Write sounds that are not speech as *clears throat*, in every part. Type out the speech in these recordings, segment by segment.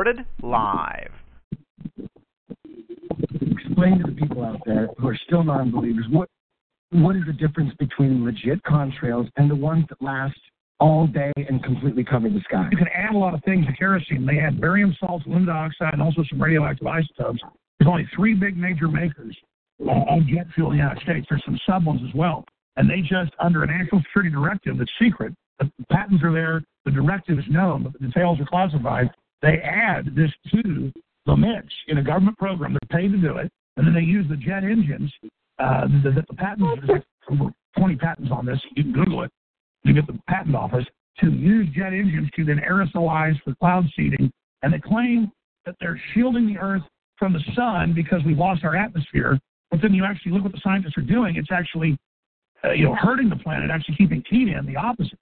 Recorded live. Explain to the people out there who are still non-believers what what is the difference between legit contrails and the ones that last all day and completely cover the sky? You can add a lot of things to kerosene. They add barium salts, aluminum dioxide, and also some radioactive isotopes. There's only three big major makers of jet fuel in the United States. There's some sub ones as well. And they just, under a national security directive that's secret, the patents are there, the directive is known, but the details are classified. They add this to the mix in a government program. They're paid to do it. And then they use the jet engines uh, that the, the patents, there's like 20 patents on this. You can Google it. You get the patent office to use jet engines to then aerosolize for cloud seeding. And they claim that they're shielding the Earth from the sun because we've lost our atmosphere. But then you actually look what the scientists are doing. It's actually, uh, you know, hurting the planet, actually keeping heat in, the opposite.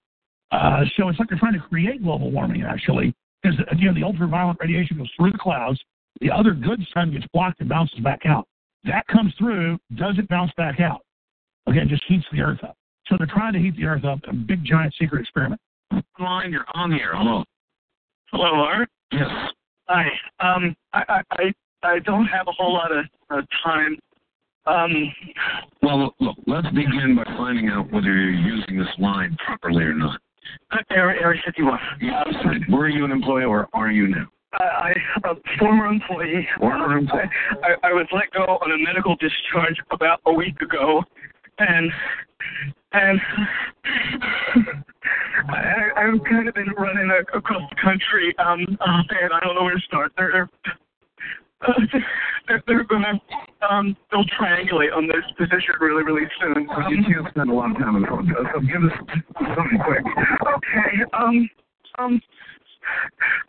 Uh, so it's like they're trying to create global warming, actually, because, again, the ultraviolet radiation goes through the clouds. The other good sun gets blocked and bounces back out. That comes through, doesn't bounce back out. Again, just heats the Earth up. So they're trying to heat the Earth up, a big, giant secret experiment. Line, you're on here. Hello. Hello, Art. Yes. Hi. Um, I, I, I don't have a whole lot of uh, time. Um, Well, look, let's begin by finding out whether you're using this line properly or not. Uh, Area, Area 51. Yes. Were you an employee or are you now? I, a former employee. Former employee. I, I, was let go on a medical discharge about a week ago, and and I, I've kind of been running across the country. Um, oh man, I don't know where to start. They're uh, they're, they're gonna um they'll triangulate on this position really really soon. Well, you can't spend a lot of time on the phone, so give us something quick. Okay. Um. Um.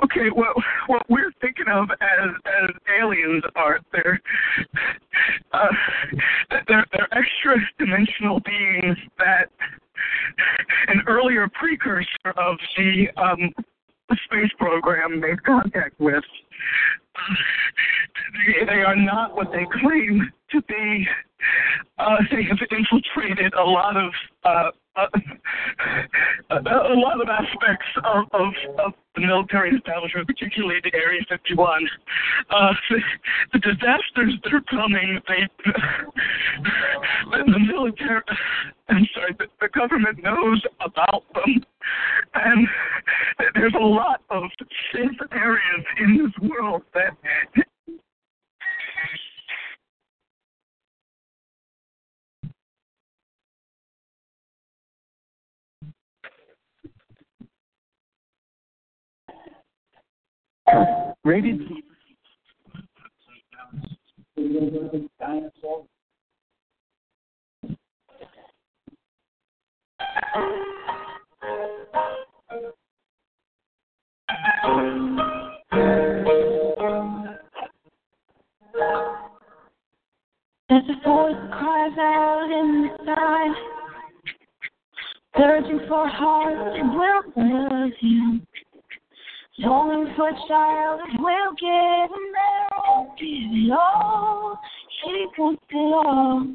Okay. What what we're thinking of as as aliens are they're uh they're they're extra dimensional beings that an earlier precursor of the um space program made contact with. They, are not what they claim to be. Uh, they have infiltrated a lot of uh, uh, a, a lot of aspects of, of, of the military establishment, particularly the Area 51. Uh, the, the disasters that are coming, they, the military, I'm sorry, the, the government knows about them. And there's a lot of safe areas in this world that Rated There's a voice cries out in the sky, searching for hearts heart that will love him. Longing for a child that will give him their give it all. He wants it all.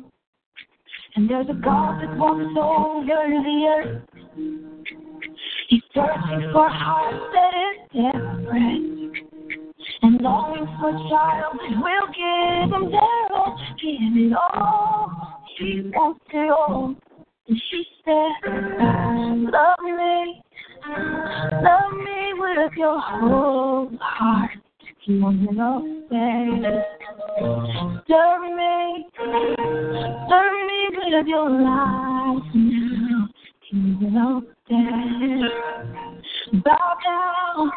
And there's a God that walks over the earth. He's searching for a heart that is desperate. And longing for child will give him their all. Give it all. He wants it all. And she said, Love me. Love me with your whole heart. You want to know, baby. Serve me. Serve me with your life now. Know that. Bow down.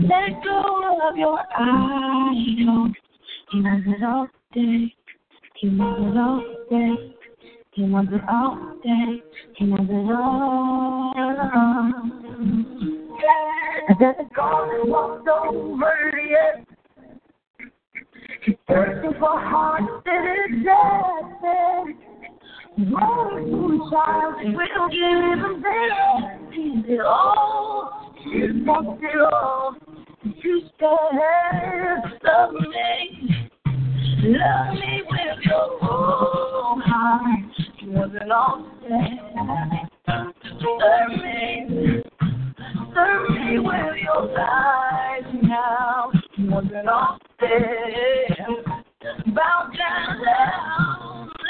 Let go of your idol. You know it all day. You know it all day. He wants it all day. He wants it all. And then the garden walked over yet. He's thirsting for hearts that are dead. One child will give. He's it all. It. You love me. Love me with your whole heart. You. Serve me. Serve me with your lies now. You wasn't all. Bow down.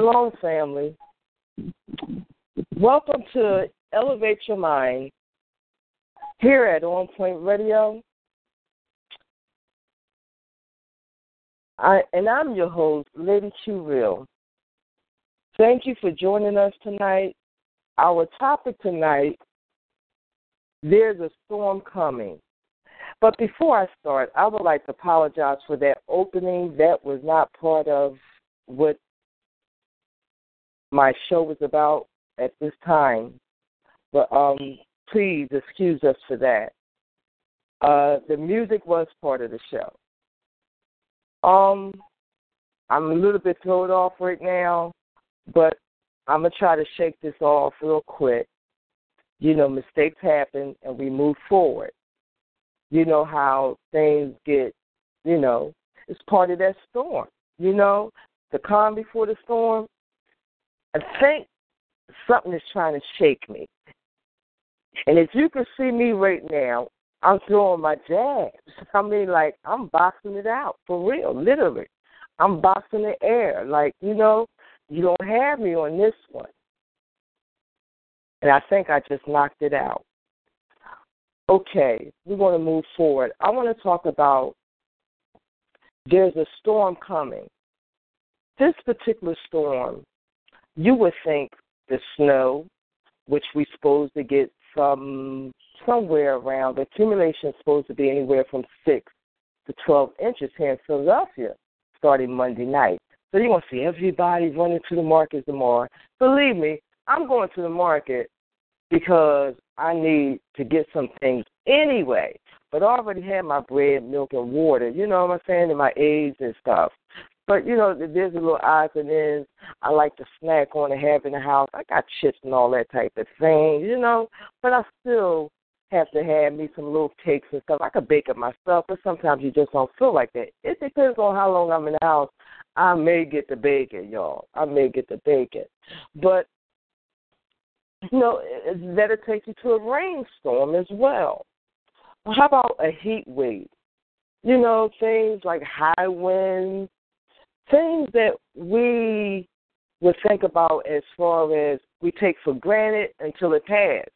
Shalom, family. Welcome to Elevate Your Mind here at On Point Radio. I, and I'm your host, Lady Q Real. Thank you for joining us tonight. Our topic tonight there's a storm coming. But before I start, I would like to apologize for that opening. That was not part of what my show was about at this time. But um, please excuse us for that. Uh, the music was part of the show. Um, I'm a little bit thrown off right now, but I'm gonna try to shake this off real quick. You know, mistakes happen and we move forward. You know how things get, you know, it's part of that storm. You know, the calm before the storm. I think something is trying to shake me. And if you can see me right now, I'm throwing my jabs. *laughs* I mean, like, I'm boxing it out for real, literally. I'm boxing the air. Like, you know, you don't have me on this one. And I think I just knocked it out. Okay, we're going to move forward. I want to talk about there's a storm coming. This particular storm, you would think the snow, which we're supposed to get some somewhere around, the accumulation is supposed to be anywhere from 6 to 12 inches here in Philadelphia starting Monday night. So you're to see everybody running to the market tomorrow. Believe me, I'm going to the market because I need to get some things anyway. But I already had my bread, milk, and water, you know what I'm saying, and my eggs and stuff. But, you know, there's a little odds and ends I like to snack on and have in the house. I got chips and all that type of thing, you know. But I still have to have me some little cakes and stuff. I could bake it myself, but sometimes you just don't feel like that. It depends on how long I'm in the house. I may get the bacon, y'all. I may get the bacon. But you know, that'll take you to a rainstorm as well. How about a heat wave? You know, things like high winds, things that we would think about as far as we take for granted until it passes.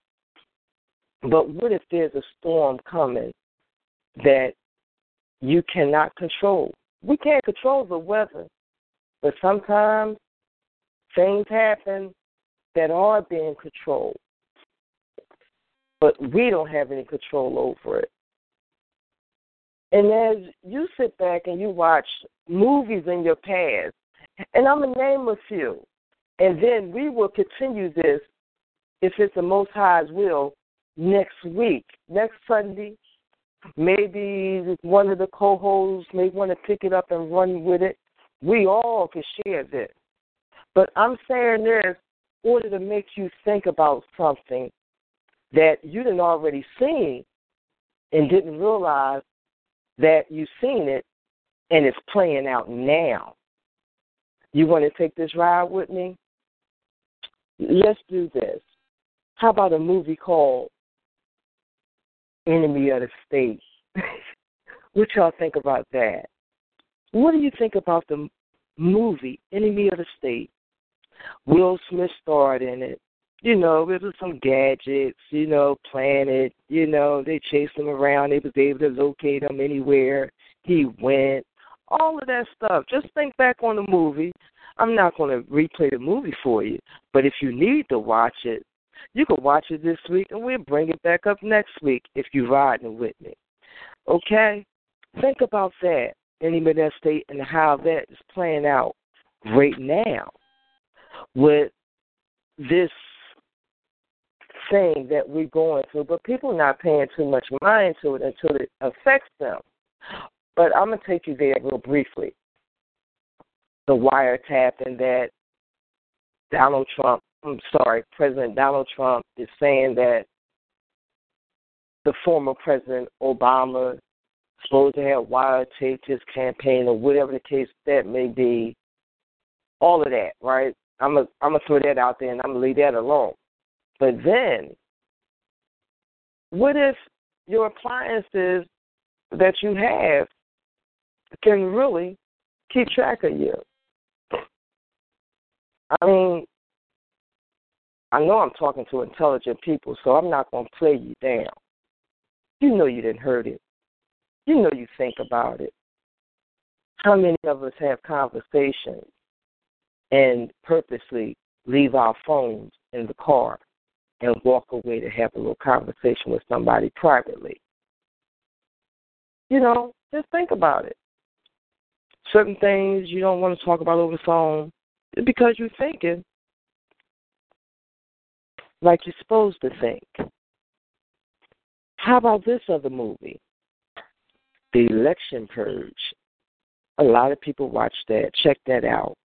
But what if there's a storm coming that you cannot control? We can't control the weather, but sometimes things happen that are being controlled, but we don't have any control over it. And as you sit back and you watch movies in your past, and I'm going to name a few, and then we will continue this, if it's the Most High's will, next week, next Sunday. Maybe one of the co hosts may want to pick it up and run with it. We all can share this. But I'm saying this in order to make you think about something that you didn't already seen and didn't realize that you've seen it and it's playing out now. You want to take this ride with me? Let's do this. How about a movie called Enemy of the State? *laughs* what y'all think about that? What do you think about the movie Enemy of the State? Will Smith starred in it. You know, it was some gadgets, you know, planet, you know, they chased him around, they was able to locate him anywhere. He went. All of that stuff. Just think back on the movie. I'm not going to replay the movie for you, but if you need to watch it, you can watch it this week and we'll bring it back up next week if you're riding with me. Okay? Think about that, of that state, and how that is playing out right now with this thing that we're going through, but people are not paying too much mind to it until it affects them. But I'm going to take you there real briefly. The wiretapping that Donald Trump, I'm sorry, President Donald Trump is saying that the former President Obama supposed to have wiretaped his campaign or whatever the case that may be. All of that, right? I'm gonna I'm gonna throw that out there and I'm gonna leave that alone. But then, what if your appliances that you have can really keep track of you? I mean, I know I'm talking to intelligent people, so I'm not going to play you down. You know you didn't hurt it. You know you think about it. How many of us have conversations and purposely leave our phones in the car and walk away to have a little conversation with somebody privately. You know, just think about it. Certain things you don't want to talk about over the phone because you're thinking like you're supposed to think. How about this other movie? The Election Purge. A lot of people watch that. Check that out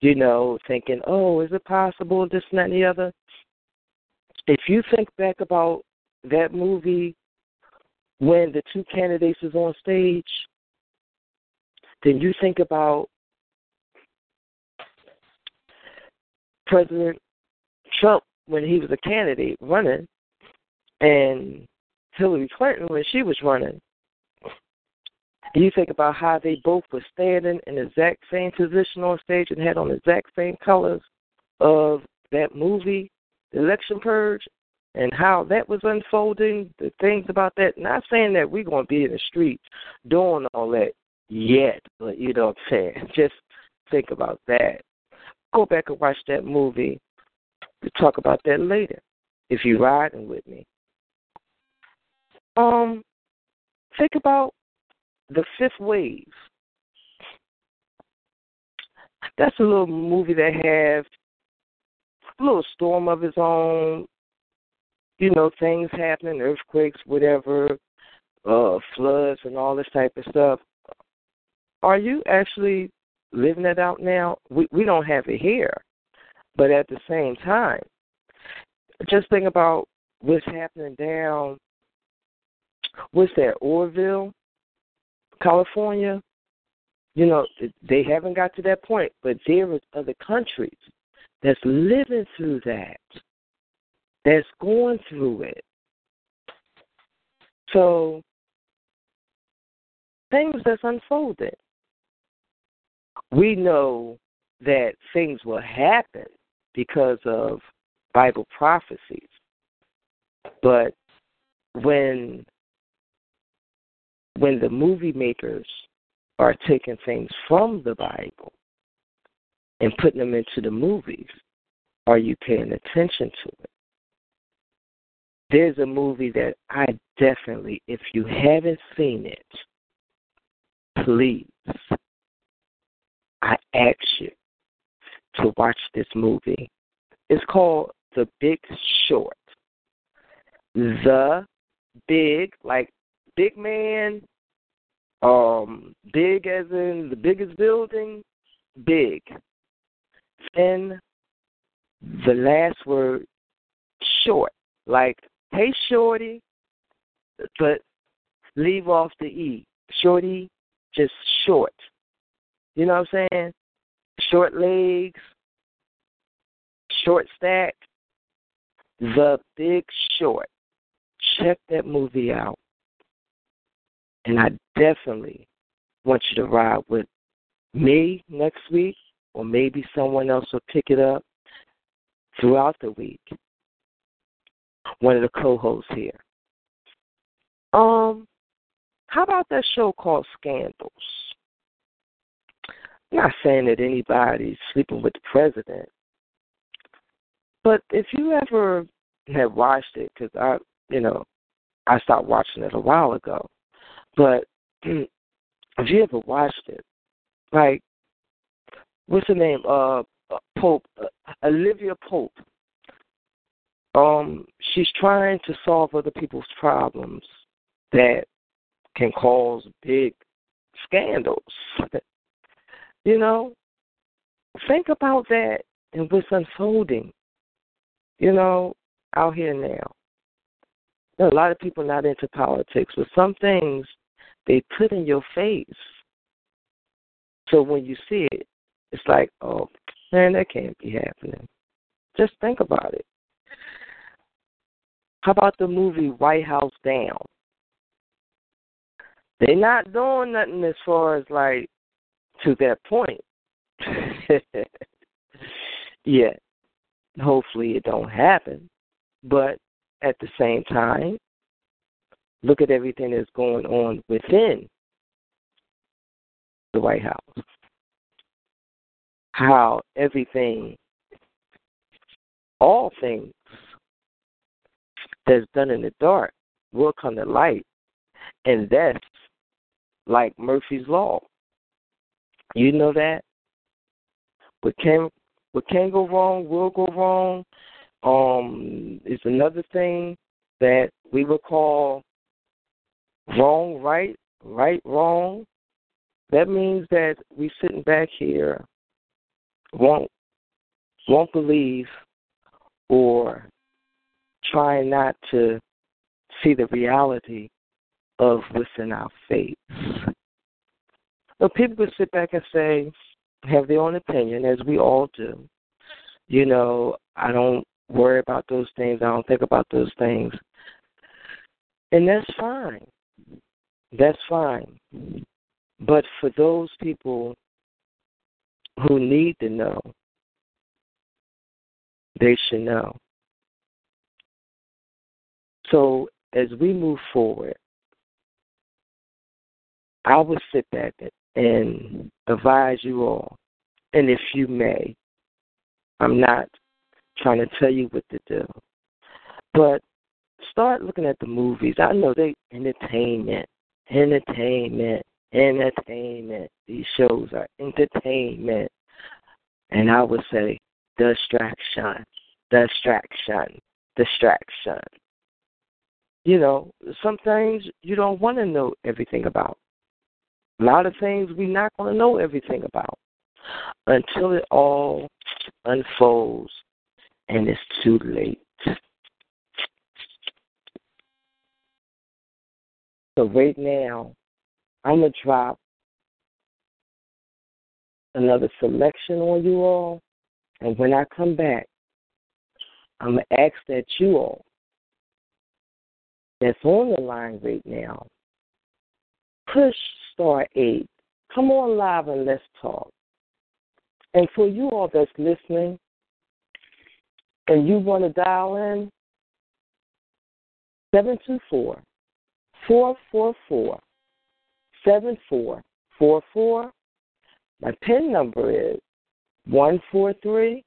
you know, thinking, oh, is it possible, this and that and the other. If you think back about that movie when the two candidates is on stage, then you think about President Trump when he was a candidate running and Hillary Clinton when she was running. You think about how they both were standing in the exact same position on stage and had on the exact same colors of that movie, The Election Purge, and how that was unfolding, the things about that. Not saying that we're going to be in the streets doing all that yet, but you know what I'm saying? *laughs* Just think about that. Go back and watch that movie. We'll talk about that later if you're riding with me. Um, think about the Fifth Wave. That's a little movie that has a little storm of its own. You know, things happening, earthquakes, whatever, uh, floods, and all this type of stuff. Are you actually living it out now? We we don't have it here, but at the same time, just think about what's happening down. What's that, Oroville? California, you know, they haven't got to that point, but there is other countries that's living through that, that's going through it. So, things that's unfolding. We know that things will happen because of Bible prophecies. But when when the movie makers are taking things from the Bible and putting them into the movies, are you paying attention to it? There's a movie that I definitely, if you haven't seen it, please, I ask you to watch this movie. It's called The Big Short. The Big, like big man, um, big as in the biggest building, big. Then the last word, short. Like, hey, shorty, but leave off the E. Shorty, just short. You know what I'm saying? Short legs, short stack. The Big Short. Check that movie out. And I definitely want you to ride with me next week, or maybe someone else will pick it up throughout the week. One of the co-hosts here. Um, how about that show called Scandals? I'm not saying that anybody's sleeping with the president, but if you ever had watched it, because I, you know, I stopped watching it a while ago, but *clears throat* if you ever watched it, like, what's her name? Uh, Pope, uh, Olivia Pope. Um, she's trying to solve other people's problems that can cause big scandals. *laughs* you know, think about that and what's unfolding. You know, out here now. A lot of people not into politics, but some things they put in your face. So when you see it, it's like, oh man, that can't be happening. Just think about it. How about the movie White House Down? They're not doing nothing as far as like to that point. *laughs* yeah. Hopefully it don't happen. But at the same time, look at everything that's going on within the White House. How everything, all things that's done in the dark will come to light. And that's like Murphy's Law. You know that? What can what can go wrong will go wrong. Um, is another thing that we would call wrong, right, right, wrong. That means that we sitting back here won't won't believe or try not to see the reality of what's in our faith. So people could sit back and say, have their own opinion, as we all do. You know, I don't worry about those things. I don't think about those things. And that's fine. That's fine. But for those people who need to know, they should know. So as we move forward, I would sit back and advise you all, and if you may, I'm not trying to tell you what to do, but start looking at the movies. I know they entertainment, entertainment, entertainment. These shows are entertainment, and I would say distraction, distraction, distraction. You know, some things you don't want to know everything about. A lot of things we're not going to know everything about until it all unfolds and it's too late. So, right now, I'm going to drop another selection on you all. And when I come back, I'm going to ask that you all that's on the line right now push star 8. Come on live and let's talk. And for you all that's listening and you want to dial in, 724 444 7444. My PIN number is 143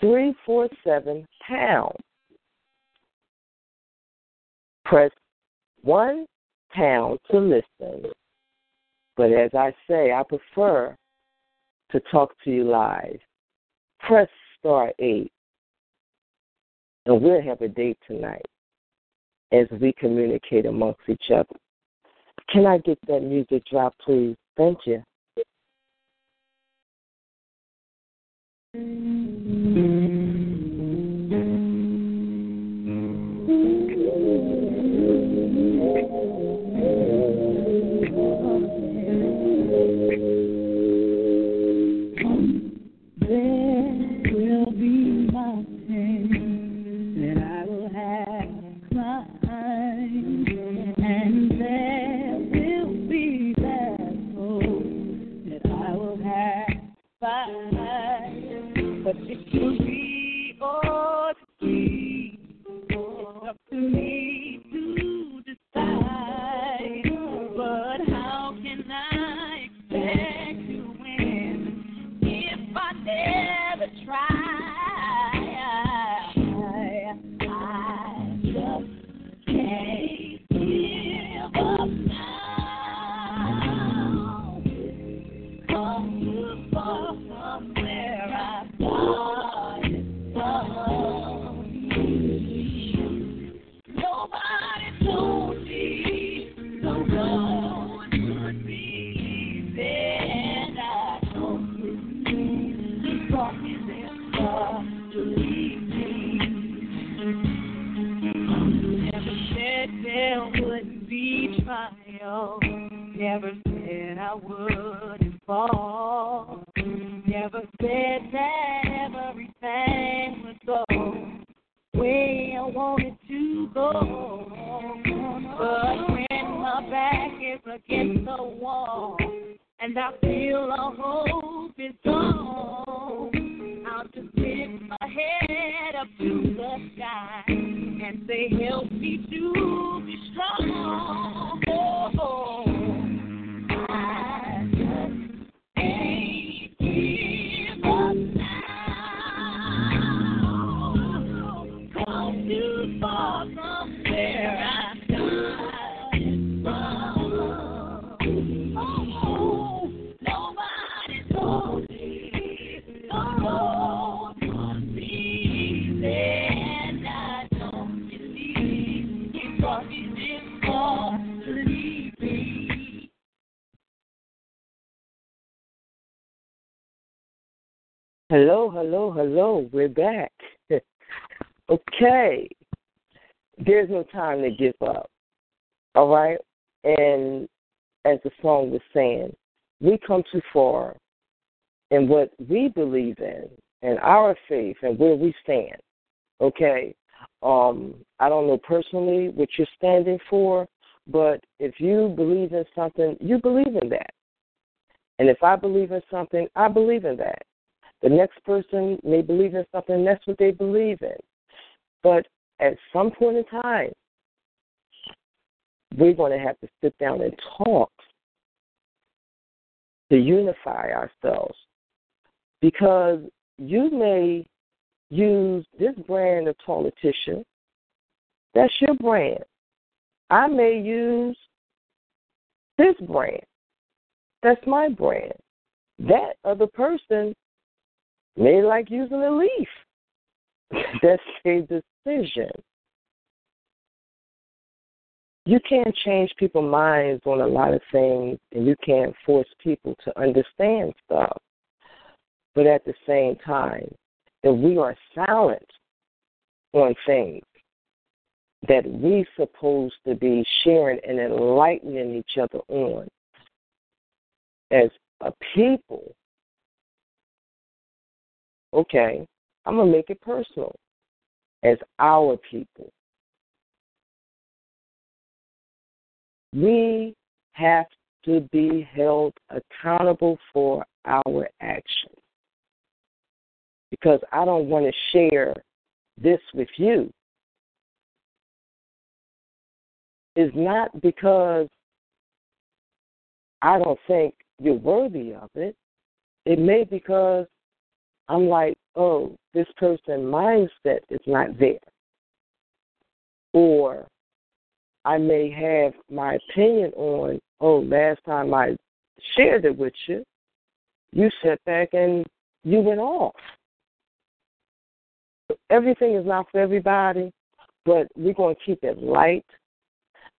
347 pound. Press 1 pound to listen. But as I say, I prefer to talk to you live. Press star 8. And we'll have a date tonight as we communicate amongst each other. Can I get that music drop, please? Thank you. Never will but it will be. Hello, hello, hello. We're back. *laughs* okay. There's no time to give up. All right? And as the song was saying, we come too far in what we believe in and our faith and where we stand. Okay? Um, I don't know personally what you're standing for, but if you believe in something, you believe in that. And if I believe in something, I believe in that. The next person may believe in something, and that's what they believe in. But at some point in time, we're going to have to sit down and talk to unify ourselves. Because you may use this brand of politician, that's your brand. I may use this brand, that's my brand. That other person may like using a leaf. *laughs* That's a decision. You can't change people's minds on a lot of things, and you can't force people to understand stuff. But at the same time, if we are silent on things that we are supposed to be sharing and enlightening each other on as a people, okay, I'm going to make it personal as our people. We have to be held accountable for our actions. Because I don't want to share this with you. Is not because I don't think you're worthy of it. It may because I'm like, oh, this person mindset is not there. Or I may have my opinion on, oh, last time I shared it with you, you sat back and you went off. Everything is not for everybody, but we're going to keep it light.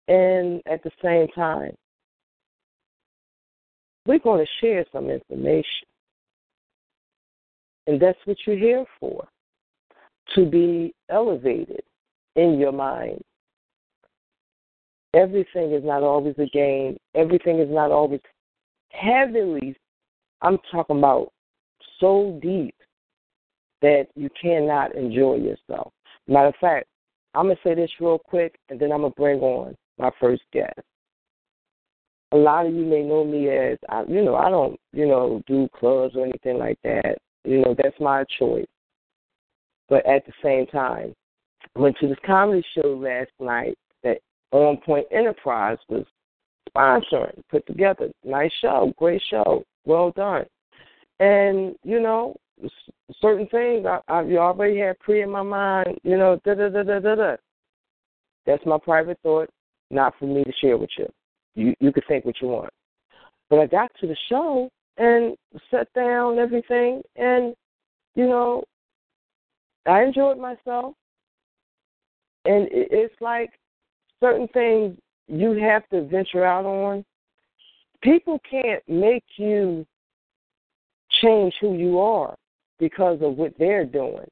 And at the same time, we're going to share some information. And that's what you're here for to be elevated in your mind. Everything is not always a game, everything is not always heavily. I'm talking about so deep that you cannot enjoy yourself. Matter of fact, I'm going to say this real quick and then I'm going to bring on my first guest. A lot of you may know me as, I, you know, I don't, you know, do clubs or anything like that. You know, that's my choice. But at the same time, I went to this comedy show last night that On Point Enterprise was sponsoring, put together. Nice show, great show, well done. And, you know, certain things I, I already had pre in my mind, you know, da da da da da da. That's my private thought, not for me to share with you. You you can think what you want. But I got to the show and sat down everything and you know I enjoyed myself. And it's like certain things you have to venture out on. People can't make you change who you are because of what they're doing.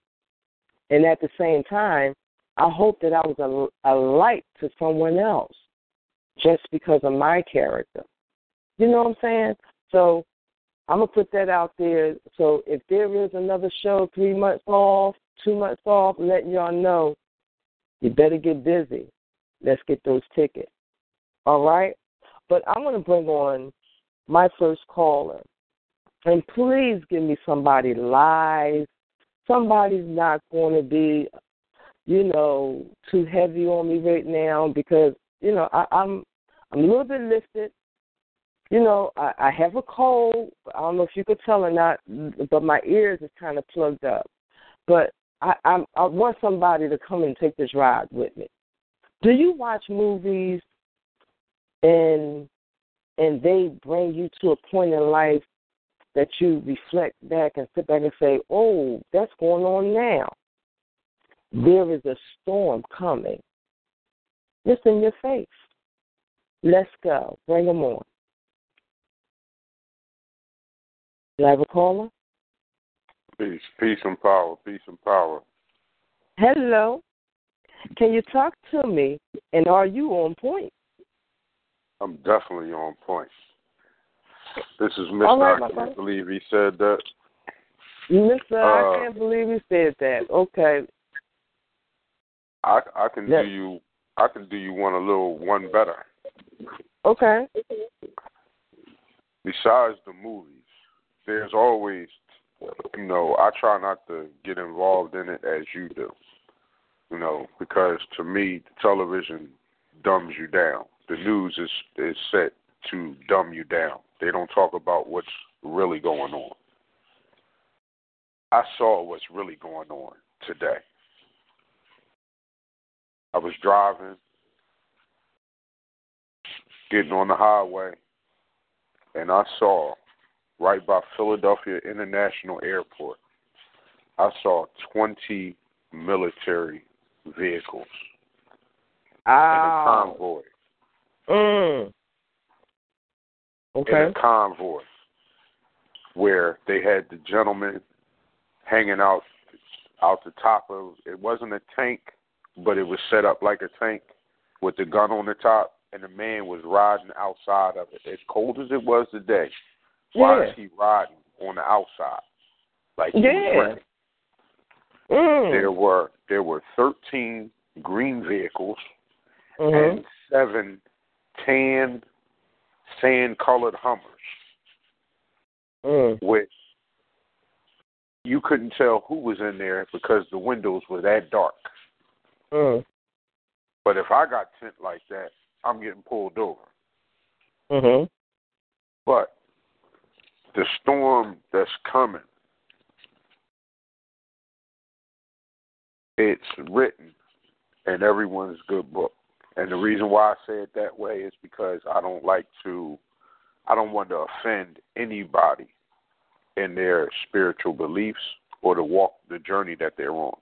And at the same time, I hope that I was a, a light to someone else just because of my character. You know what I'm saying? So I'm gonna put that out there. So if there is another show three months off, two months off, letting y'all know, you better get busy. Let's get those tickets. All right? But I'm gonna bring on my first caller. And please give me somebody live. Somebody's not to be, you know, too heavy on me right now because you know I, I'm I'm a little bit lifted. You know, I, I have a cold. I don't know if you could tell or not, but my ears is kind of plugged up. But I, I'm, I want somebody to come and take this ride with me. Do you watch movies and and they bring you to a point in life that you reflect back and sit back and say, "Oh, that's going on now." There is a storm coming. It's in your face. Let's go. Bring them on. Do I have a caller? Peace, peace and power, peace and power. Hello. Can you talk to me? And are you on point? I'm definitely on point. This is Mr. All right, I can't believe he said that. Mister, I Uh, can't believe you said that. Okay. I I can do you I can do you one a little one better. Okay. Besides the movies, there's always you know, I try not to get involved in it as you do. You know, because to me television dumbs you down. The news is is set to dumb you down. They don't talk about what's really going on. I saw what's really going on today. I was driving, getting on the highway, and I saw right by Philadelphia International Airport, I saw 20 military vehicles in a Ow. convoy. Mm. In Okay. a convoy where they had the gentleman hanging out out the top of it wasn't a tank, but it was set up like a tank with the gun on the top and the man was riding outside of it. As cold as it was today, why Yeah. is he riding on the outside? Like Yeah. Mm. There were there were thirteen green vehicles Mhm. and seven tan sand colored Hummers, Mm. which you couldn't tell who was in there because the windows were that dark. Mm. But if I got tint like that, I'm getting pulled over. Mhm. But the storm that's coming, it's written in everyone's good book. And the reason why I say it that way is because I don't like to, I don't want to offend anybody in their spiritual beliefs or to walk the journey that they're on.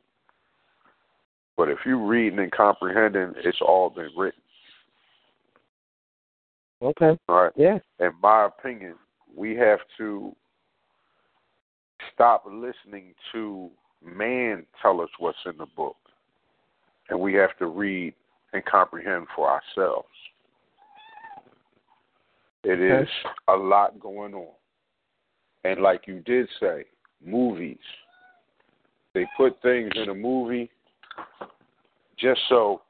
But if you're reading and comprehending, it's all been written. Okay. All right. Yeah. In my opinion, we have to stop listening to man tell us what's in the book. And we have to read and comprehend for ourselves. It is a lot going on. And like you did say, movies. They put things in a movie just so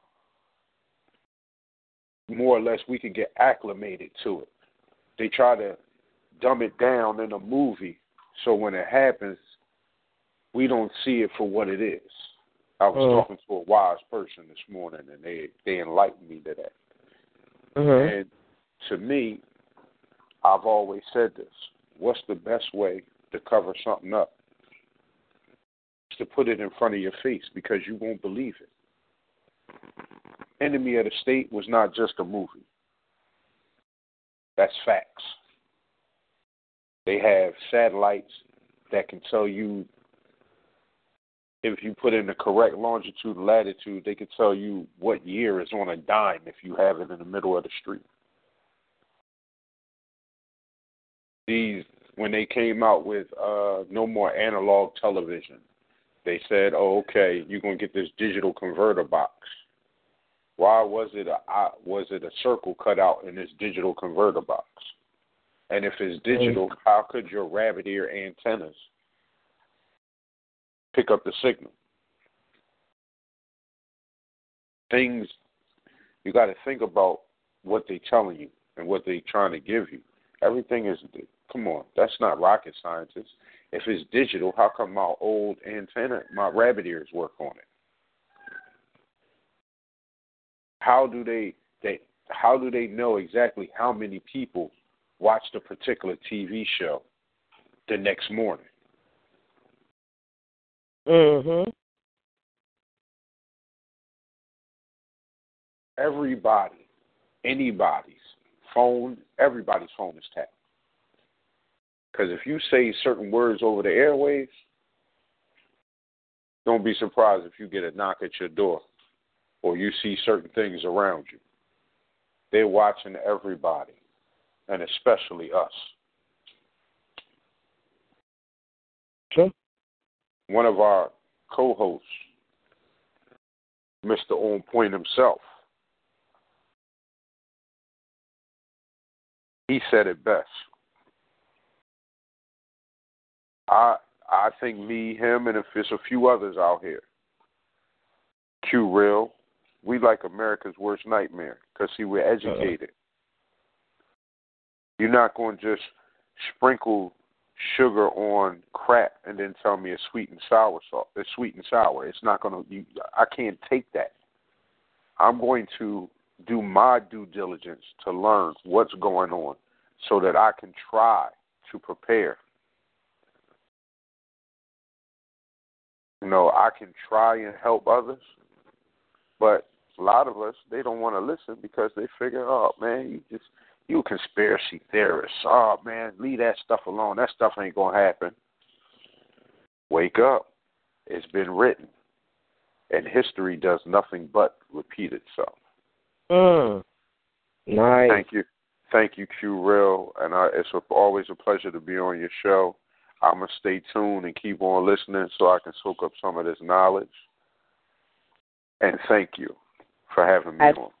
more or less we can get acclimated to it. They try to dumb it down in a movie so when it happens, we don't see it for what it is. I was Mm. talking to a wise person this morning and they, they enlightened me to that. Mhm. And to me, I've always said this. What's the best way to cover something up? It's to put it in front of your face because you won't believe it. Enemy of the State was not just a movie. That's facts. They have satellites that can tell you if you put in the correct longitude and latitude, they can tell you what year is on a dime if you have it in the middle of the street. These when they came out with uh no more analog television, they said, "Oh, okay, you're gonna get this digital converter box." Why was it a was it a circle cut out in this digital converter box? And if it's digital, how could your rabbit ear antennas pick up the signal? Things you got to think about what they're telling you and what they're trying to give you. Everything is come on, that's not rocket science. If it's digital, how come my old antenna, my rabbit ears work on it? How do they they how do they know exactly how many people watched a particular TV show the next morning? Mhm. Everybody, anybody's phone, everybody's phone is tapped. Because if you say certain words over the airwaves, don't be surprised if you get a knock at your door or you see certain things around you. They're watching everybody, and especially us. Sure. One of our co hosts, Mr. On Point himself, he said it best. I I think me, him, and if there's a few others out here, Q Real, we like America's worst nightmare because see we're educated. uh You're not going to just sprinkle sugar on crap and then tell me it's sweet and sour salt. It's sweet and sour. It's not going to. You, I can't take that. I'm going to do my due diligence to learn what's going on so that I can try to prepare You know, I can try and help others, but a lot of us they don't want to listen because they figure, oh man, you just you a conspiracy theorist. Oh man, leave that stuff alone. That stuff ain't gonna happen. Wake up. It's been written. And history does nothing but repeat itself. Mm. Nice. Thank you. Thank you, Q Real. And I, it's a, always a pleasure to be on your show. I'm gonna stay tuned and keep on listening so I can soak up some of this knowledge. And thank you for having me I, on.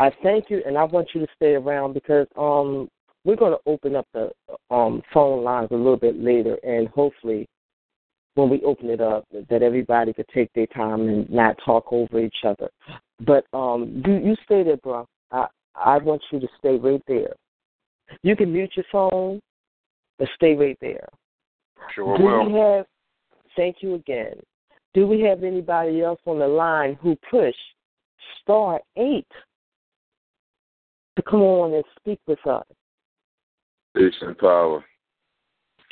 I thank you, and I want you to stay around because um, we're going to open up the um, phone lines a little bit later, and hopefully, when we open it up, that everybody could take their time and not talk over each other. But um, you you stay there, bro. I I want you to stay right there. You can mute your phone, but stay right there. Sure Do will. we have? Thank you again. Do we have anybody else on the line who pushed star eight to come on and speak with us? Peace and power.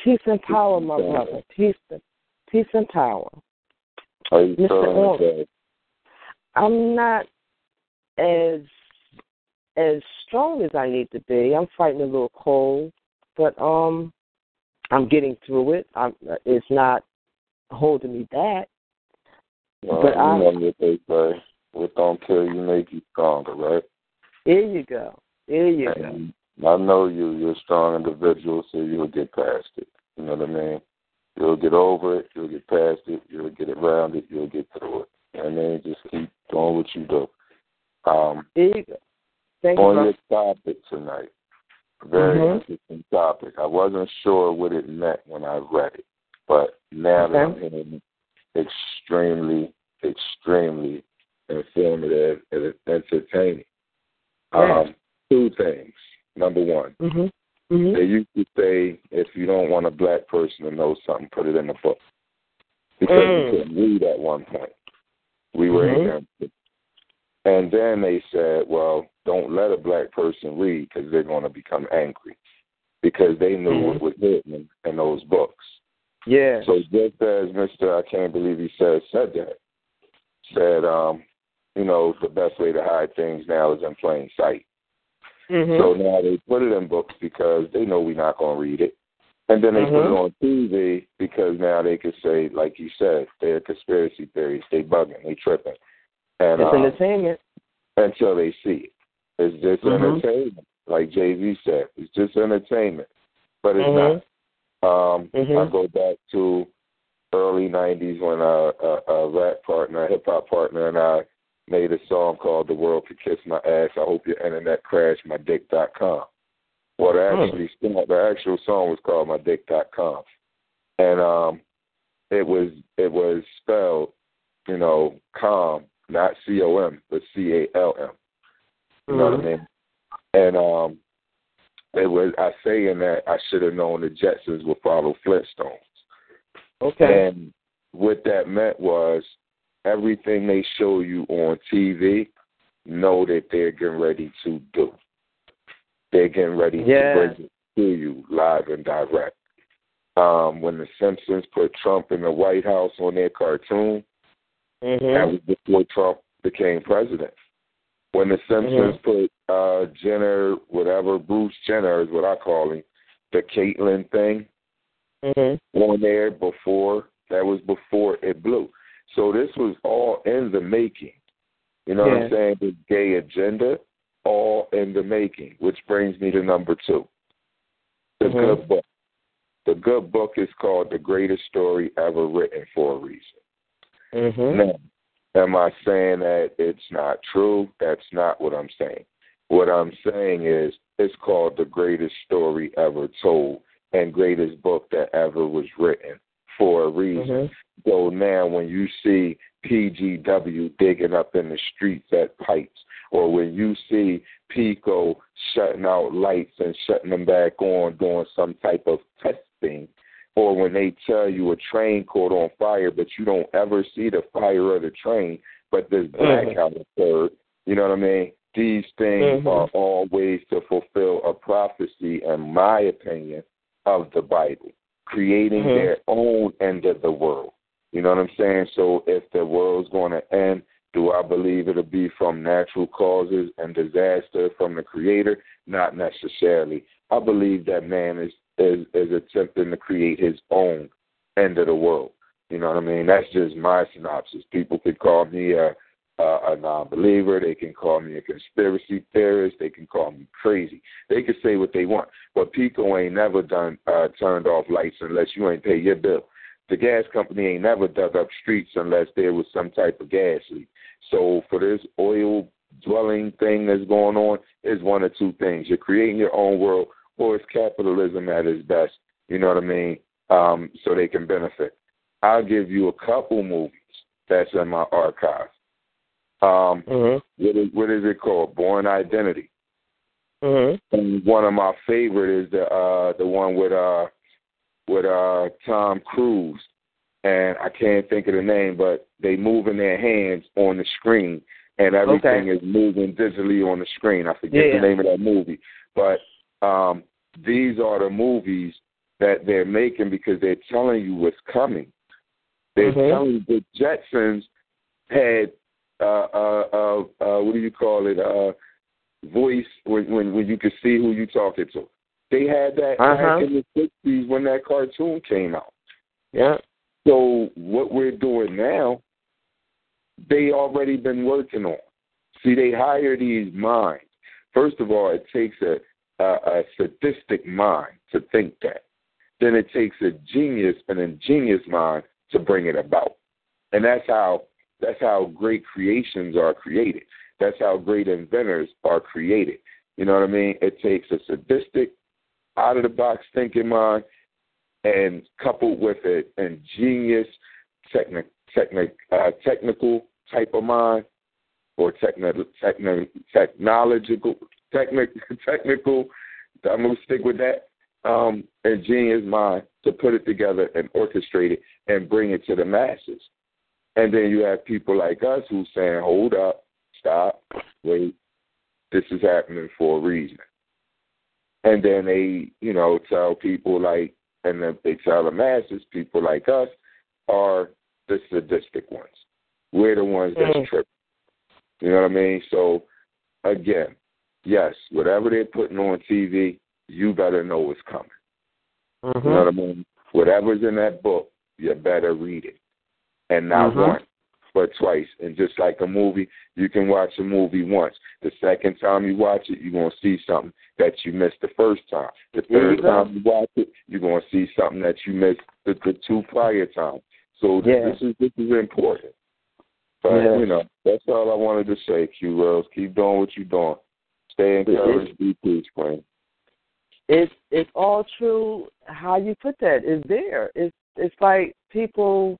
Peace and power, my brother. Peace, and, peace and power. How you Mr. feeling I'm not as as strong as I need to be. I'm fighting a little cold, but um, I'm getting through it. I'm, it's not holding me back. Well, but I, know what they say. What don't kill you make you stronger, right? There you go. There you and go. I know you. You're a strong individual, so you'll get past it. You know what I mean? You'll get over it. You'll get past it. You'll get around it. You'll get through it. You know what I mean? Just keep doing what you do. Um, there you go. Thank on you, your topic tonight, very Mhm. interesting topic. I wasn't sure what it meant when I read it, but now that I'm Okay. extremely, extremely informative and entertaining. Yeah. Um, two things. Number one, Mhm. Mhm. they used to say if you don't want a black person to know something, put it in the book. Because Mm. we couldn't read at one point. We were Mhm. ignorant. And then they said, well, don't let a black person read because they're going to become angry because they knew Mhm. what was written in, in those books. Yeah. So just as Mr. I can't believe he said said that, said, um, you know, the best way to hide things now is in plain sight. Mhm. So now they put it in books because they know we're not going to read it. And then they put it Mhm. on TV because now they could say, like you said, they're conspiracy theories, they bugging, they tripping. And it's um, entertainment. until they see it. It's just Mhm. entertainment, like Jay Z said. It's just entertainment, but it's not. Um, Mhm. I go back to early '90s when a, a, a rap partner, a hip hop partner, and I made a song called "The World Could Kiss My Ass." I hope your internet crashed my dick.com. Well, the actually the actual song was called My Dick dot com," and um, it was it was spelled, you know, com, not C O M, but C A L M. You know what I mean? And um, it was I say in that I should have known the Jetsons would follow Flintstones. Okay. And what that meant was everything they show you on TV, know that they're getting ready to do. They're getting ready Yeah. to bring it to you live and direct. Um, when the Simpsons put Trump in the White House on their cartoon, that Mhm. was before Trump became president. When the Simpsons put uh Jenner, whatever Bruce Jenner is what I call him, the Caitlyn thing Mhm. on there before that was before it blew. So this was all in the making. You know what I'm saying? The gay agenda, all in the making, which brings me to number two. The Mhm. good book. The good book is called The Greatest Story Ever Written for a reason. Mhm. Now, am I saying that it's not true? That's not what I'm saying. What I'm saying is it's called the greatest story ever told and greatest book that ever was written for a reason. So now when you see PGW digging up in the streets at pipes, or when you see PECO shutting out lights and shutting them back on doing some type of testing, or when they tell you a train caught on fire, but you don't ever see the fire of the train, but this blackout occurred. You know what I mean? These things Mhm. are all ways to fulfill a prophecy, in my opinion, of the Bible, creating Mhm. their own end of the world. You know what I'm saying? So if the world's going to end, do I believe it'll be from natural causes and disaster from the Creator? Not necessarily. I believe that man is is, is attempting to create his own end of the world. You know what I mean? That's just my synopsis. People could call me a a, a non-believer. They can call me a conspiracy theorist. They can call me crazy. They can say what they want. But PECO ain't never done uh, turned off lights unless you ain't pay your bill. The gas company ain't never dug up streets unless there was some type of gas leak. So for this oil dwelling thing that's going on, is one or two things. You're creating your own world, or it's capitalism at its best. You know what I mean? Um, so they can benefit. I'll give you a couple movies that's in my archive. Um, Mhm. what is what is it called? Bourne Identity. Mhm. And one of my favorite is the uh the one with uh with uh Tom Cruise and I can't think of the name, but they moving their hands on the screen and everything Okay. is moving digitally on the screen. I forget Yeah. the name of that movie. But um these are the movies that they're making because they're telling you what's coming. They're Mhm. telling you the Jetsons had uh uh uh, uh what do you call it? Uh voice when when when you could see who you're talking to. They had that Uh-huh. back in the sixties when that cartoon came out. Yeah. So what we're doing now, they already been working on. See, they hire these minds. First of all, it takes a, a, a sadistic mind to think that. Then it takes a genius, an ingenious mind to bring it about. And that's how that's how great creations are created. That's how great inventors are created. You know what I mean? It takes a sadistic, out of the box thinking mind and coupled with an ingenious, technic, technic, uh, technical type of mind, or techni- techni- technological, technic, *laughs* technical. I'm gonna stick with that. Um, ingenious mind to put it together and orchestrate it and bring it to the masses. And then you have people like us who saying, "Hold up, stop, wait, this is happening for a reason." And then they, you know, tell people like, and then they tell the masses, people like us are the sadistic ones. We're the ones that's Mhm. tripping. You know what I mean? So, again, yes, whatever they're putting on TV, you better know what's coming. Mhm. You know what I mean? Whatever's in that book, you better read it. And not Mhm. once, but twice. And just like a movie, you can watch a movie once. The second time you watch it, you're going to see something that you missed the first time. The third time you watch it, you're going to see something that you missed the, the two prior times. So Yeah. this is this is important. But Yeah. you know, that's all I wanted to say, Q Rose. Keep doing what you're doing. Stay encouraged, be peace, friend. it's it's all true. How you put that is there. It's it's like people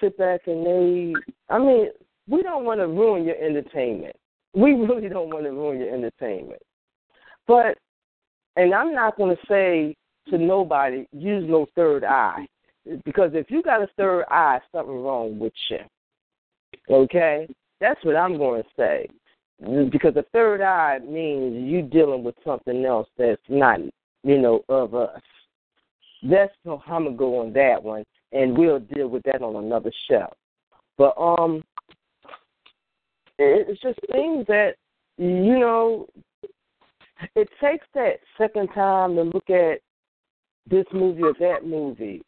sit back and they. I mean, we don't want to ruin your entertainment. We really don't want to ruin your entertainment. But, and I'm not going to say to nobody, use no third eye. Because if you got a third eye, something wrong with you. Okay? That's what I'm going to say. Because a third eye means you dealing with something else that's not, you know, of us. That's how I'm gonna go on that one, and we'll deal with that on another show. But um, it's just things that you know. It takes that second time to look at this movie or that movie,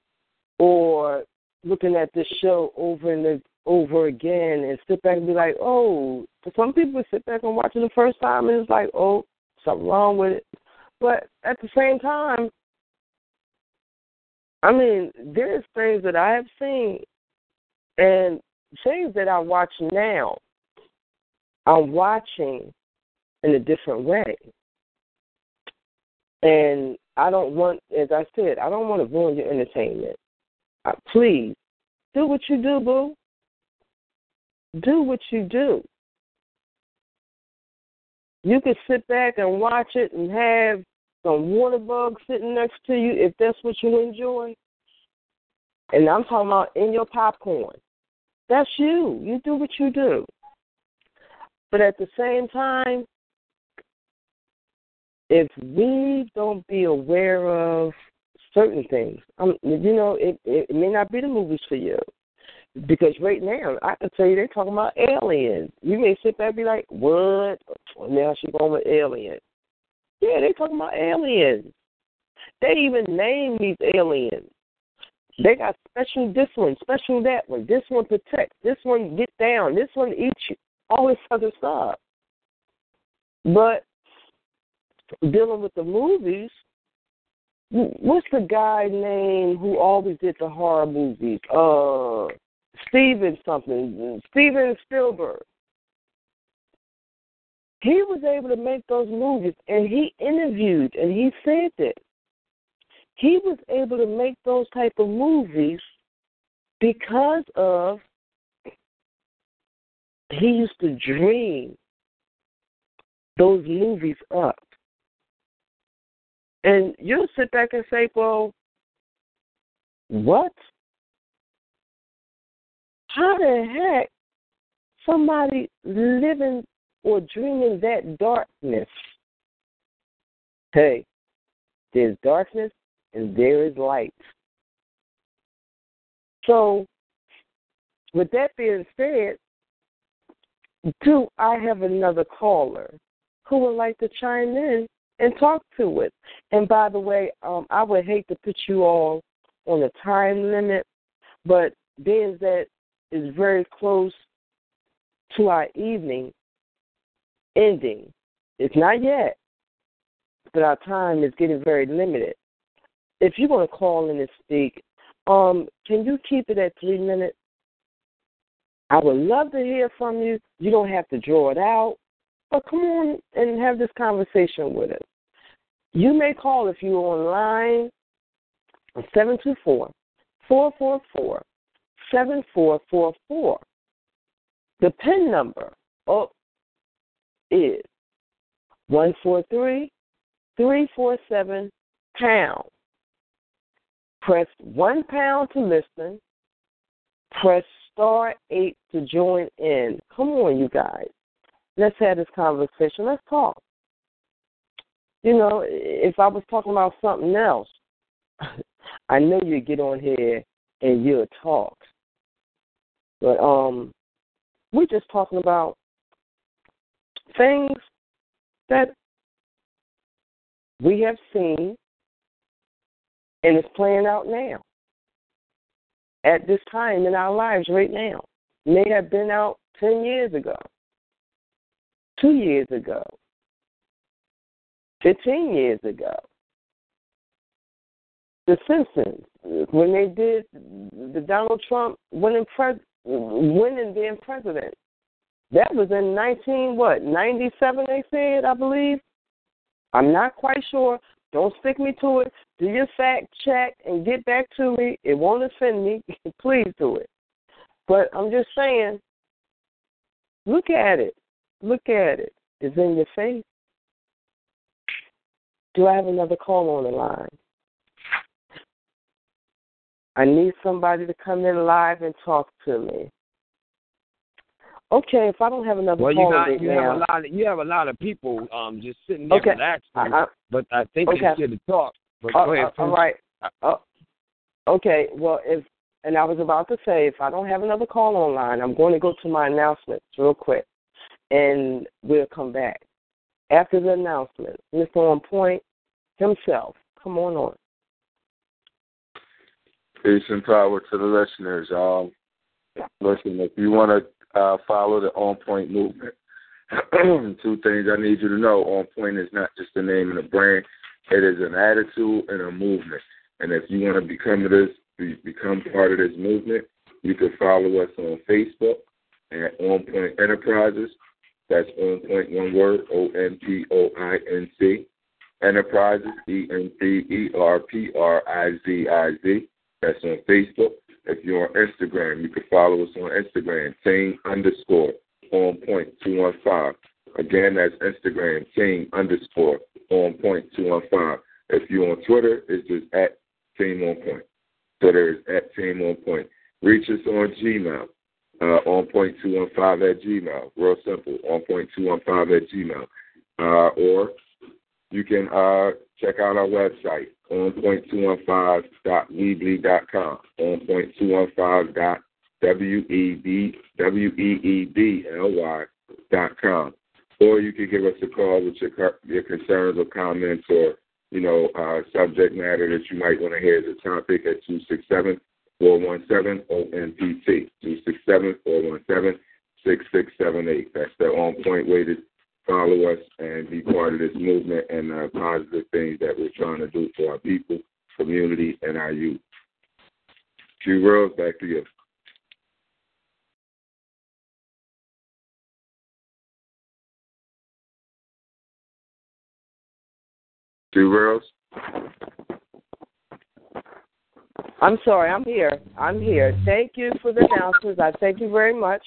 or looking at this show over and over again, and sit back and be like, "Oh." Some people, sit back and watch it the first time, and it's like, "Oh, something wrong with it." But at the same time, I mean, there's things that I have seen, and things that I watch now I'm watching in a different way. And I don't want, as I said, I don't want to ruin your entertainment. Uh, please, do what you do, boo. Do what you do. You can sit back and watch it and have some water bugs sitting next to you if that's what you enjoy. And I'm talking about in your popcorn. That's you. You do what you do. But at the same time, if we don't be aware of certain things, um, you know, it, it may not be the movies for you. Because right now, I can tell you they're talking about aliens. You may sit back and be like, what? Now she's going with aliens. Yeah, they're talking about aliens. They even name these aliens. They got special this one, special that one. This one protects. This one get down. This one eats you all this other stuff. But dealing with the movies, what's the guy name who always did the horror movies? Uh, Steven something, Steven Spielberg. He was able to make those movies, and he interviewed, and he said that he was able to make those type of movies because of he used to dream those movies up. And you'll sit back and say, well, what? How the heck somebody living or dreaming that darkness? Hey, there's darkness and there is light. So, with that being said, do I have another caller who would like to chime in and talk to it? And by the way, um, I would hate to put you all on a time limit, but being that is very close to our evening ending, it's not yet, but our time is getting very limited. If you want to call in and speak, um, can you keep it at three minutes? I would love to hear from you. You don't have to draw it out, but come on and have this conversation with us. You may call if you're online 724 444 7444. The PIN number oh, is 143 347 pound. Press 1 pound to listen. Press star eight to join in. Come on, you guys. Let's have this conversation. Let's talk. You know, if I was talking about something else, *laughs* I know you'd get on here and you'll talk. But um we're just talking about things that we have seen and it's playing out now at this time in our lives right now. May have been out 10 years ago, two years ago, 15 years ago. The Simpsons, when they did the Donald Trump winning, pres- winning being president, that was in 19 what 97 they said I believe. I'm not quite sure, Don't stick me to it. Do your fact check and get back to me. It won't offend me. *laughs* Please do it. But I'm just saying, look at it. Look at it. It's in your face. Do I have another call on the line? I need somebody to come in live and talk to me. Okay, if I don't have another well, call you, got, right you now, have a lot of you have a lot of people um just sitting there Okay. relaxing, I- I- but I think okay. they're scared to talk. But Uh, go ahead. uh, all right. Uh, okay. Well, if and I was about to say, if I don't have another call online, I'm going to go to my announcements real quick, and we'll come back after the announcement. Mr. On Point himself, come on on. Peace and power to the listeners. Um, listen, if you want to uh, follow the On Point movement, *clears throat* two things I need you to know: On Point is not just a name and a brand; it is an attitude and a movement. And if you want to become this, become part of this movement, you can follow us on Facebook at On Point Enterprises. That's On Point, one word: O N P O I N C. Enterprises, E N T E R P R I Z I Z. That's on Facebook. If you're on Instagram, you can follow us on Instagram, team underscore on point two one five. Again, that's Instagram, team underscore on point two one five. If you're on Twitter, it's just at team on point. Twitter is at team on point. Reach us on Gmail, uh, on point two one five at Gmail. Real simple, on point two one five at Gmail. Uh, or you can uh, check out our website, onpoint215.weebly.com, onpoint215.weebly dot com. Or you can give us a call with your, your concerns or comments or, you know, uh, subject matter that you might want to hear as a topic at 267 417 ONPT, 267 417 6678. That's the on point way to follow us and be part of this movement and uh, positive things that we're trying to do for our people, community, and our youth. Q Rose, back to you. Q Rose? I'm sorry, I'm here. I'm here. Thank you for the announcements. I thank you very much.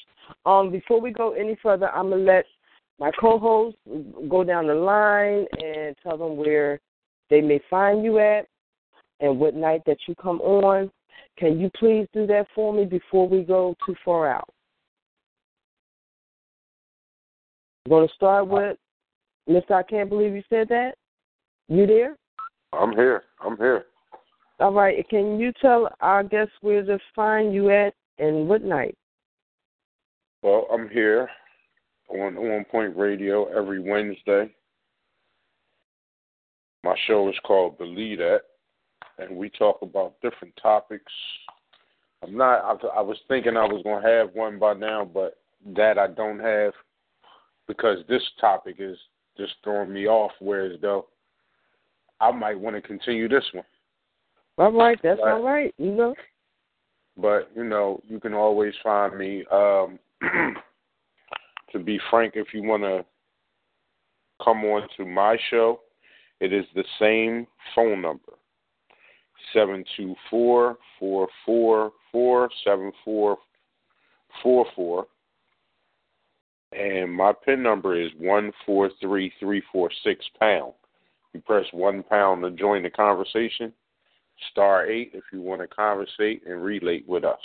Um, before we go any further, I'm gonna let my co-hosts go down the line and tell them where they may find you at and what night that you come on. Can you please do that for me before we go too far out? I'm going to start with Mr. I can't believe you said that. You there? I'm here. I'm here. All right. Can you tell our guests where to find you at and what night? Well, I'm here on On Point Radio every Wednesday. My show is called Believe That, and we talk about different topics. I'm not. I, I was thinking I was going to have one by now, but that I don't have because this topic is just throwing me off. Whereas though, I might want to continue this one. All right. That's Right. all right. You know. But you know, you can always find me. Um, *clears throat* to be frank, if you want to come on to my show, it is the same phone number seven two four four four four seven four four four, and my pin number is one four three three four six pound. You press one pound to join the conversation. Star eight if you want to conversate and relate with us.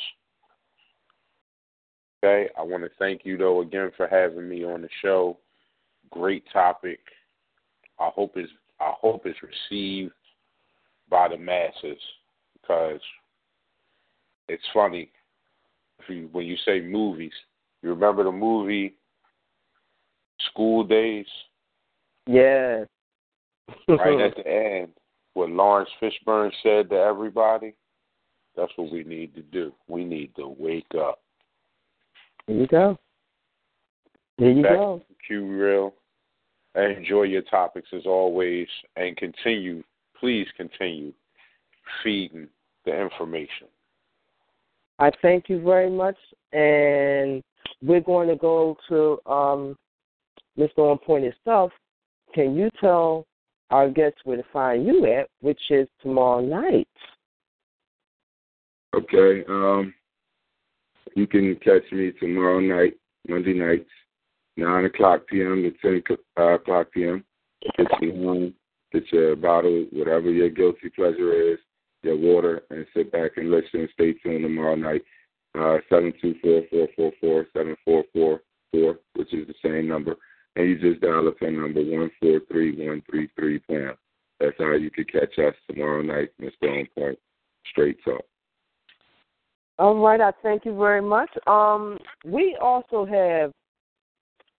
Okay, I want to thank you though again for having me on the show. Great topic. I hope it's I hope it's received by the masses because it's funny if you, when you say movies. You remember the movie School Daze? Yes. right at *laughs* the end, what Laurence Fishburne said to everybody. That's what we need to do. We need to wake up. There you go. There you Back go. Q Real. And enjoy your topics as always, and continue. Please continue feeding the information. I thank you very much, and we're going to go to um, Mr. On Point itself. Can you tell our guests where to find you at, which is tomorrow night. Okay. Um, you can catch me tomorrow night, Monday nights, nine o'clock p.m. to ten uh, o'clock p.m. Get you home, get your bottle, whatever your guilty pleasure is, your water, and sit back and listen stay tuned tomorrow night. Uh, seven two four four four four seven four four four, which is the same number, and you just dial the pin number one four three one three three pound. That's how you can catch us tomorrow night, Mr. On Point Straight Talk. All right, I thank you very much. Um, we also have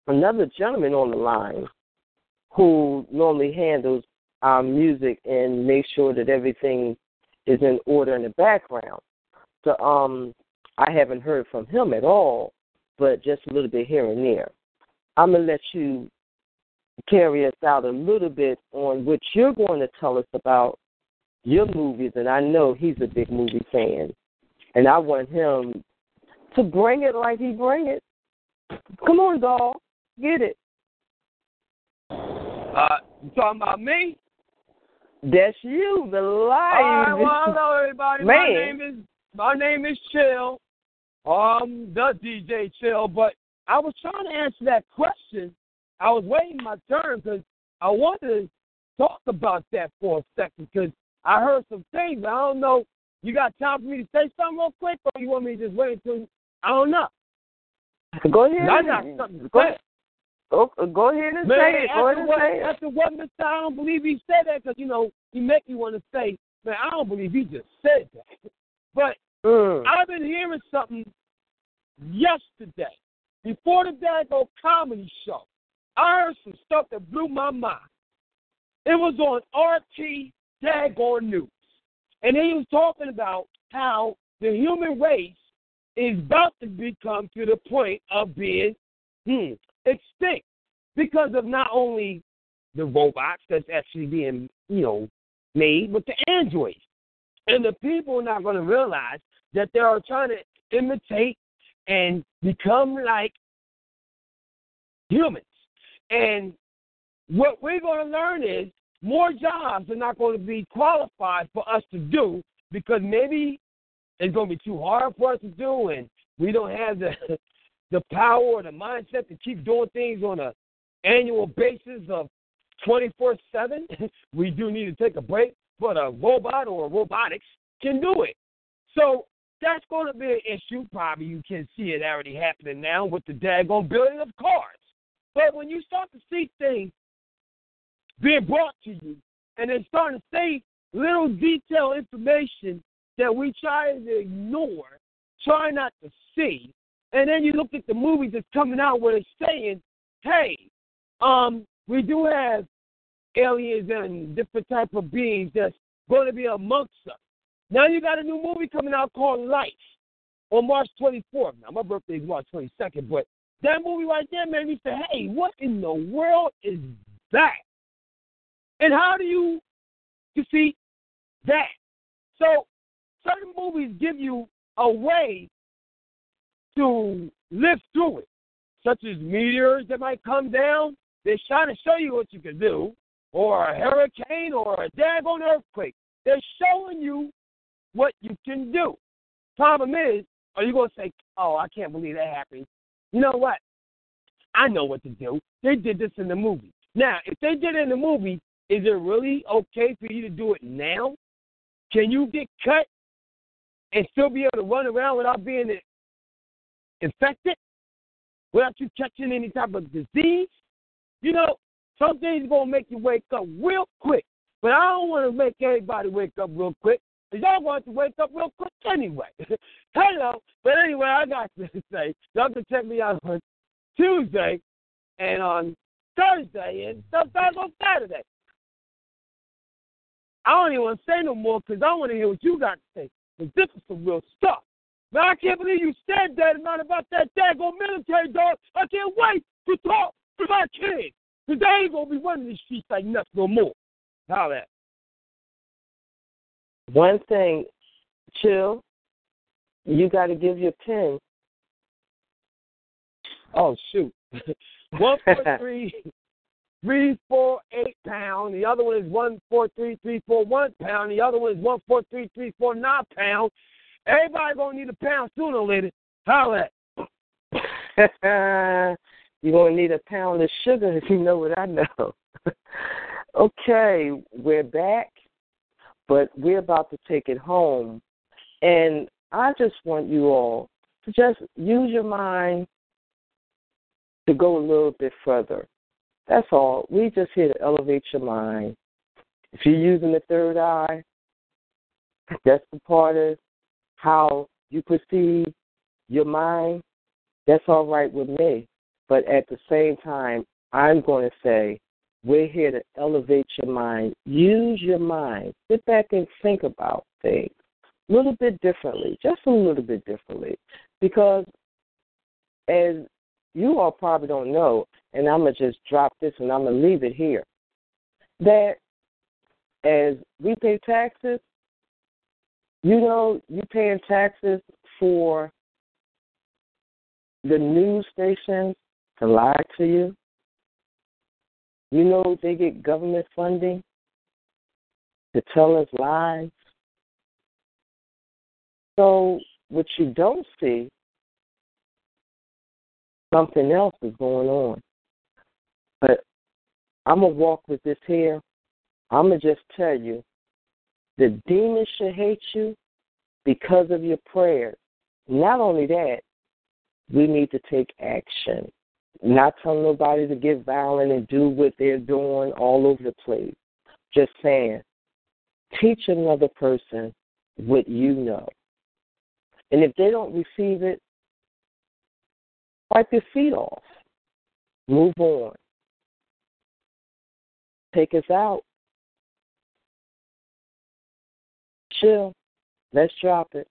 another gentleman on the line who normally handles our music and makes sure that everything is in order in the background. So um, I haven't heard from him at all, but just a little bit here and there. I'm gonna let you carry us out a little bit on what you're going to tell us about your movies, and I know he's a big movie fan, and I want him to bring it like he bring it. Come on, doll. get it. Uh, you talking about me? That's you, the All live. right, well, hello everybody. My name is my name is Chill. Um, the DJ Chill. But I was trying to answer that question. I was waiting my turn because I wanted to talk about that for a second because I heard some things. I don't know. You got time for me to say something real quick, or you want me to just wait until I don't know. Go ahead. I got something to Go, say. go, go ahead and Man, say it. Go ahead and what, say it. after what Mr. I don't believe he said that because, you know, he make you want to say, man, I don't believe he just said that. But Mm. I've been hearing something yesterday before the Dago comedy show. I heard some stuff that blew my mind. It was on RT Dago News. And he was talking about how the human race is about to become to the point of being hmm, extinct because of not only the robots that's actually being, you know, made, but the androids. And the people are not going to realize that they are trying to imitate and become like humans. And what we're going to learn is more jobs are not going to be qualified for us to do because maybe it's going to be too hard for us to do, and we don't have the *laughs* the power or the mindset to keep doing things on a annual basis of 24 7. *laughs* We do need to take a break, but a robot or robotics can do it. So that's going to be an issue. Probably you can see it already happening now with the daggone building of cars. But when you start to see things being brought to you, and they start to say little detailed information that we try to ignore, try not to see, and then you look at the movies that's coming out where they're saying, "Hey, um, we do have aliens and different type of beings that's going to be amongst us." Now you got a new movie coming out called Life on March 24th. Now my birthday is March 22nd, but that movie right there made me say, "Hey, what in the world is that?" And how do you defeat that? So certain movies give you a way to live through it, such as meteors that might come down. They're trying to show you what you can do, or a hurricane, or a daggone earthquake. They're showing you what you can do. Problem is, are you going to say, oh, I can't believe that happened? You know what? I know what to do. They did this in the movie. Now, if they did it in the movie, is it really okay for you to do it now? Can you get cut and still be able to run around without being infected? Without you catching any type of disease? You know, some things are going to make you wake up real quick. But I don't want to make everybody wake up real quick. Y'all want to wake up real quick anyway. *laughs* Hello. But anyway, I got *laughs* to say, y'all can check me out on Tuesday and on Thursday and sometimes on Saturday. I don't even want to say no more because I want to hear what you got to say. Because this is some real stuff. Man, I can't believe you said that and not about that daggone military dog. I can't wait to talk to my kids. Because they ain't going to be running these streets like nothing no more. How that? One thing, chill. You got to give your pin. Oh shoot. *laughs* one four three *laughs* three four eight pound. The other one is one four three three four one pound. The other one is one four three three four nine pound. Everybody gonna need a pound sooner or later. Holla *laughs* You're gonna need a pound of sugar if you know what I know. *laughs* okay, we're back, but we're about to take it home. And I just want you all to just use your mind to go a little bit further. That's all. We just here to elevate your mind. If you're using the third eye, that's the part of how you perceive your mind. That's all right with me. But at the same time, I'm going to say we're here to elevate your mind. Use your mind. Sit back and think about things a little bit differently, just a little bit differently. Because as you all probably don't know, and I'm going to just drop this and I'm going to leave it here, that as we pay taxes, you know, you're paying taxes for the news stations to lie to you. You know they get government funding to tell us lies. So what you don't see, something else is going on. But I'm gonna walk with this here. I'm gonna just tell you, the demons should hate you because of your prayers. Not only that, we need to take action. Not tell nobody to get violent and do what they're doing all over the place. Just saying, teach another person what you know. And if they don't receive it, wipe your feet off. Move on. Take us out. Chill. Let's drop it.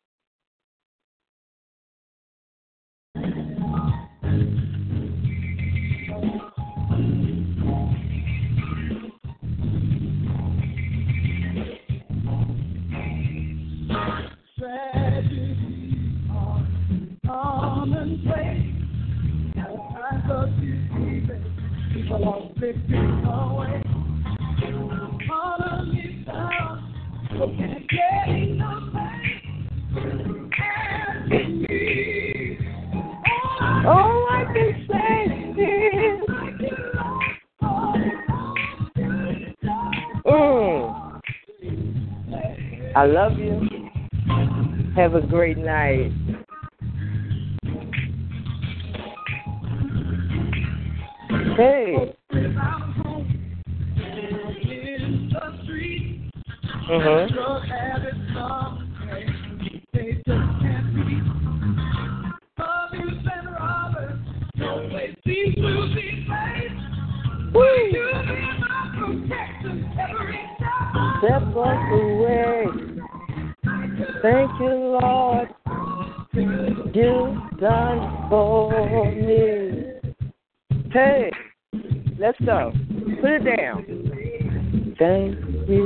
Mm, I love you. Have a great night. Uh-huh. Step away. Thank you, Lord. You've done for me. Hey, let's go. Put it down. Thank you.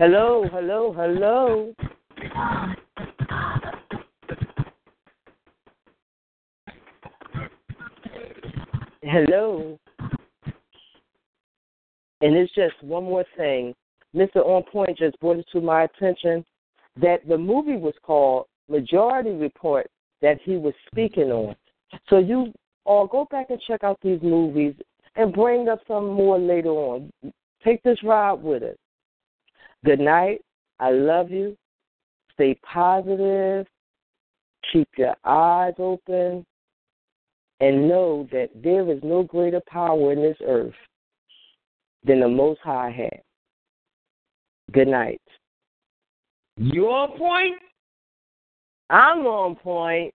Hello, hello, hello. Hello. And it's just one more thing. Mr. On Point just brought it to my attention that the movie was called Majority Report that he was speaking on. So you all go back and check out these movies and bring up some more later on. Take this ride with us. Good night. I love you. Stay positive. Keep your eyes open. And know that there is no greater power in this earth than the Most High has. Good night. You on point? I'm on point.